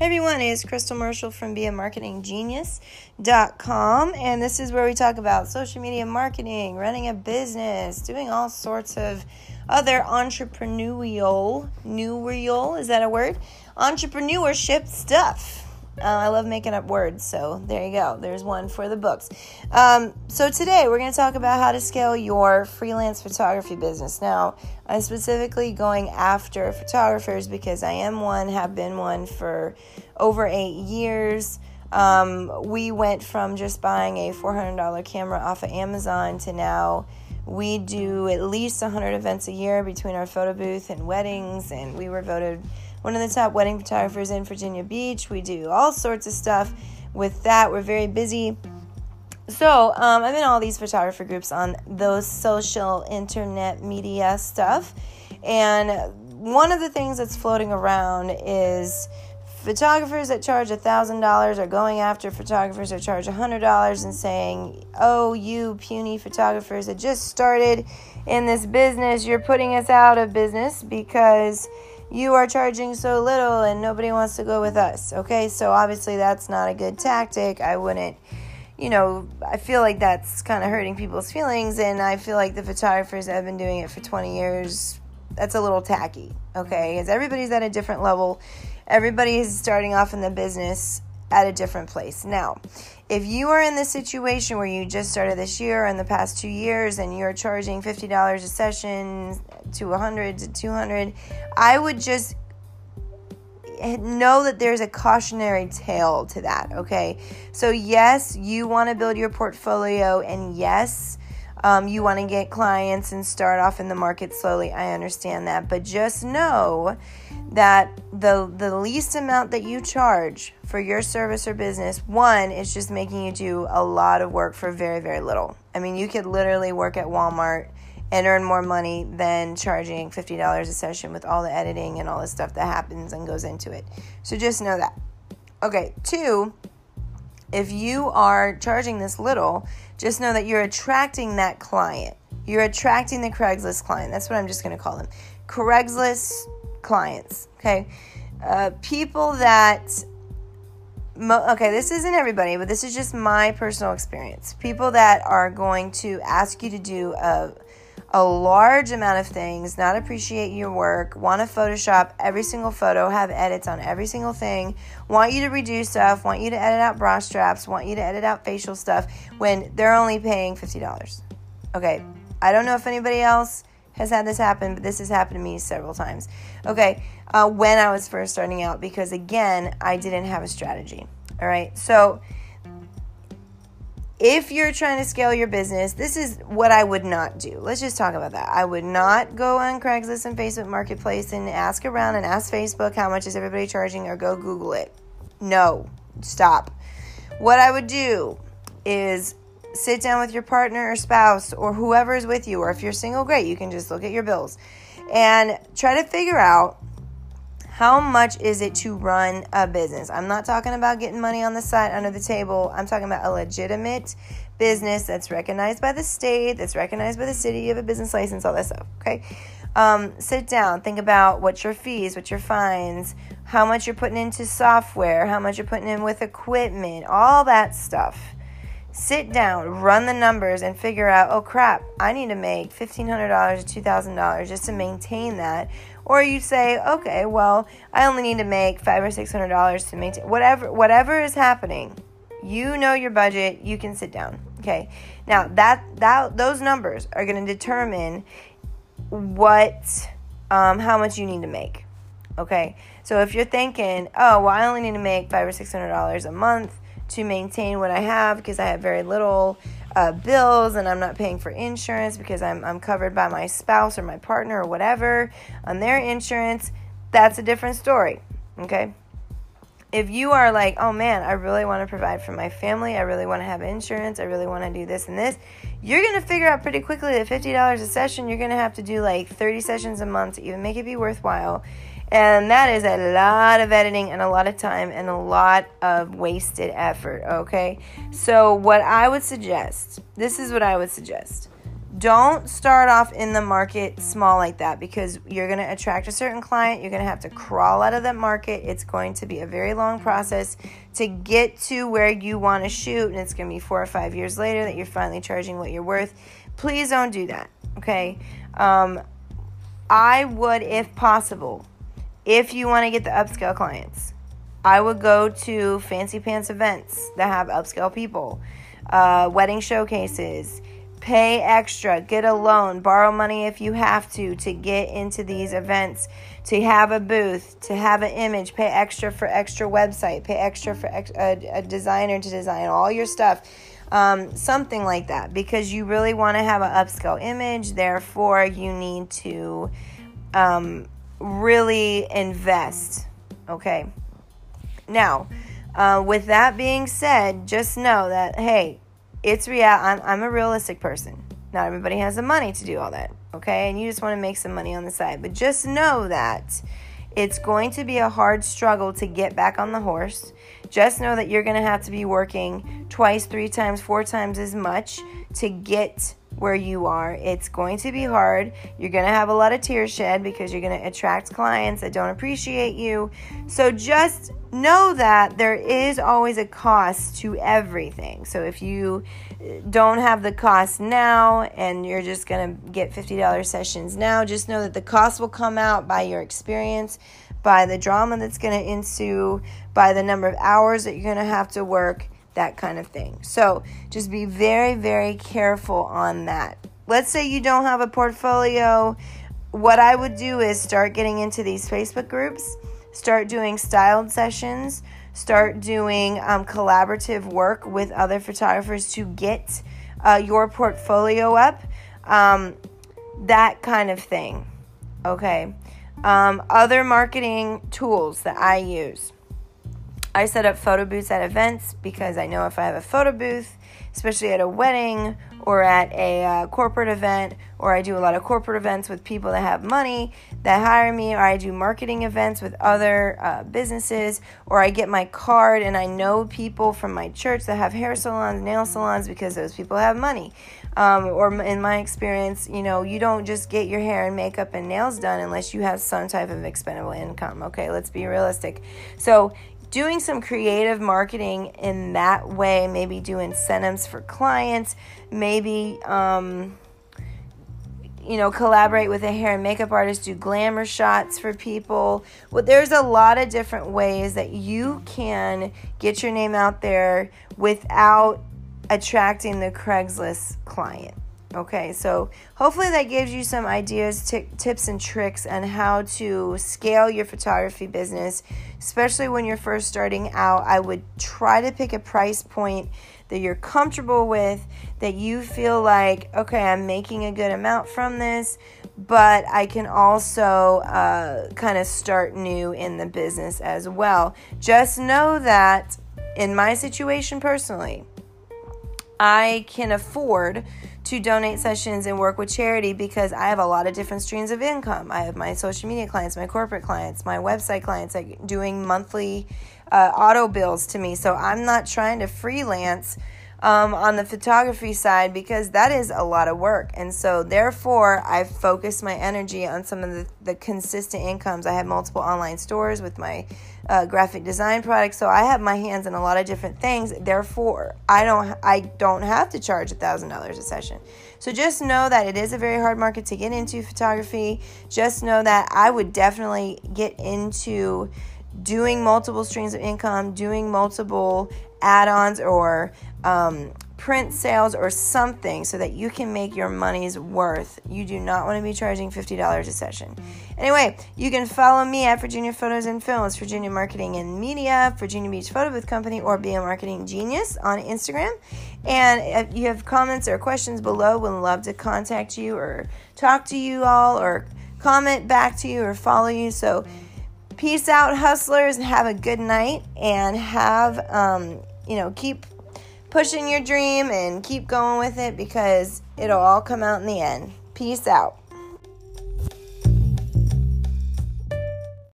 Hey everyone, it's Crystal Marshall from BeAMarketingGenius.com, and this is where we talk about social media marketing, running a business, doing all sorts of other entrepreneurial, neurial, is that a word? Entrepreneurship stuff. Uh, I love making up words, so there you go. There's one for the books. Um, so today we're going to talk about how to scale your freelance photography business. Now, I'm specifically going after photographers because I am one, have been one for over eight years. Um, we went from just buying a $400 camera off of Amazon to now we do at least 100 events a year between our photo booth and weddings, and we were voted one of the top wedding photographers in Virginia Beach. We do all sorts of stuff with that. We're very busy. So, um, I'm in all these photographer groups on those social internet media stuff. And one of the things that's floating around is photographers that charge $1,000 are going after photographers that charge $100 and saying, Oh, you puny photographers that just started in this business, you're putting us out of business because you are charging so little and nobody wants to go with us. Okay, so obviously that's not a good tactic. I wouldn't, you know, I feel like that's kind of hurting people's feelings, and I feel like the photographers that have been doing it for 20 years, that's a little tacky. Okay, because everybody's at a different level, everybody is starting off in the business at a different place. Now, if you are in the situation where you just started this year or in the past two years and you're charging $50 a session to 100 to 200 i would just know that there's a cautionary tale to that okay so yes you want to build your portfolio and yes um, you want to get clients and start off in the market slowly i understand that but just know that the the least amount that you charge for your service or business one is just making you do a lot of work for very very little i mean you could literally work at walmart and earn more money than charging $50 a session with all the editing and all the stuff that happens and goes into it. So just know that. Okay, two, if you are charging this little, just know that you're attracting that client. You're attracting the Craigslist client. That's what I'm just going to call them. Craigslist clients, okay? Uh, people that okay, this isn't everybody, but this is just my personal experience. People that are going to ask you to do a a large amount of things, not appreciate your work, want to Photoshop every single photo, have edits on every single thing, want you to redo stuff, want you to edit out bra straps, want you to edit out facial stuff when they're only paying $50. Okay, I don't know if anybody else has had this happen, but this has happened to me several times. Okay, uh, when I was first starting out, because again, I didn't have a strategy. All right, so if you're trying to scale your business, this is what I would not do. Let's just talk about that. I would not go on Craigslist and Facebook Marketplace and ask around and ask Facebook how much is everybody charging or go Google it. No, stop. What I would do is sit down with your partner or spouse or whoever is with you, or if you're single, great, you can just look at your bills and try to figure out how much is it to run a business? I'm not talking about getting money on the side under the table. I'm talking about a legitimate business that's recognized by the state, that's recognized by the city, you have a business license, all that stuff. Okay. Um, sit down, think about what's your fees, what's your fines, how much you're putting into software, how much you're putting in with equipment, all that stuff. Sit down, run the numbers, and figure out, oh crap, I need to make $1,500 to $2,000 just to maintain that or you say, okay, well, I only need to make five or six hundred dollars to maintain whatever whatever is happening. You know your budget. You can sit down. Okay. Now that that those numbers are going to determine what um, how much you need to make. Okay. So if you're thinking, oh, well, I only need to make five or six hundred dollars a month to maintain what I have because I have very little uh, bills and I'm not paying for insurance because I'm, I'm covered by my spouse or my partner or whatever on their insurance, that's a different story. Okay. If you are like, oh man, I really want to provide for my family, I really want to have insurance, I really want to do this and this, you're going to figure out pretty quickly that $50 a session, you're going to have to do like 30 sessions a month to even make it be worthwhile. And that is a lot of editing and a lot of time and a lot of wasted effort, okay? So, what I would suggest, this is what I would suggest don't start off in the market small like that because you're going to attract a certain client. You're going to have to crawl out of that market. It's going to be a very long process to get to where you want to shoot, and it's going to be four or five years later that you're finally charging what you're worth. Please don't do that, okay? Um, I would, if possible, if you want to get the upscale clients, I would go to fancy pants events that have upscale people, uh, wedding showcases pay extra, get a loan, borrow money if you have to to get into these events, to have a booth, to have an image, pay extra for extra website, pay extra for ex- a, a, designer to design all your stuff. Um, something like that because you really want to have an upscale image, therefore, you need to um, really invest. Okay. Now, uh, with that being said, just know that hey, it's real. I'm, I'm a realistic person. Not everybody has the money to do all that, okay? And you just want to make some money on the side. But just know that it's going to be a hard struggle to get back on the horse. Just know that you're going to have to be working twice, three times, four times as much to get where you are. It's going to be hard. You're going to have a lot of tears shed because you're going to attract clients that don't appreciate you. So just know that there is always a cost to everything. So if you uh, don't have the cost now and you're just going to get $50 sessions now, just know that the cost will come out by your experience, by the drama that's going to ensue, by the number of hours that you're going to have to work, that kind of thing. So just be very, very careful on that. Let's say you don't have a portfolio. What I would do is start getting into these Facebook groups start doing styled sessions, start doing um, collaborative work with other photographers to get uh, your portfolio up, um, that kind of thing. Okay. Um, other marketing tools that I use. I set up photo booths at events because I know if I have a photo booth, especially at a wedding or at a uh, corporate event, or I do a lot of corporate events with people that have money that hire me, or I do marketing events with other uh, businesses, or I get my card and I know people from my church that have hair salons, nail salons because those people have money. Um, or in my experience, you know, you don't just get your hair and makeup and nails done unless you have some type of expendable income. Okay, let's be realistic. So doing some creative marketing in that way, maybe do incentives for clients, maybe um, you know collaborate with a hair and makeup artist, do glamour shots for people. Well, there's a lot of different ways that you can get your name out there without attracting the Craigslist client. Okay, so hopefully that gives you some ideas, t- tips, and tricks on how to scale your photography business, especially when you're first starting out. I would try to pick a price point that you're comfortable with, that you feel like, okay, I'm making a good amount from this, but I can also uh, kind of start new in the business as well. Just know that in my situation personally, I can afford to donate sessions and work with charity because I have a lot of different streams of income. I have my social media clients, my corporate clients, my website clients like doing monthly uh, auto bills to me. So I'm not trying to freelance um, on the photography side because that is a lot of work. And so, therefore, I focus my energy on some of the, the consistent incomes. I have multiple online stores with my uh, graphic design products, so I have my hands in a lot of different things. Therefore, I don't I don't have to charge a thousand dollars a session. So just know that it is a very hard market to get into photography. Just know that I would definitely get into doing multiple streams of income, doing multiple add-ons or um, print sales or something so that you can make your money's worth. You do not want to be charging $50 a session. Anyway, you can follow me at Virginia Photos and Films, Virginia Marketing and Media, Virginia Beach Photo Booth Company, or Be a Marketing Genius on Instagram. And if you have comments or questions below, we'd love to contact you or talk to you all or comment back to you or follow you. So, peace out, hustlers, and have a good night and have, um, you know, keep pushing your dream and keep going with it because it'll all come out in the end. Peace out.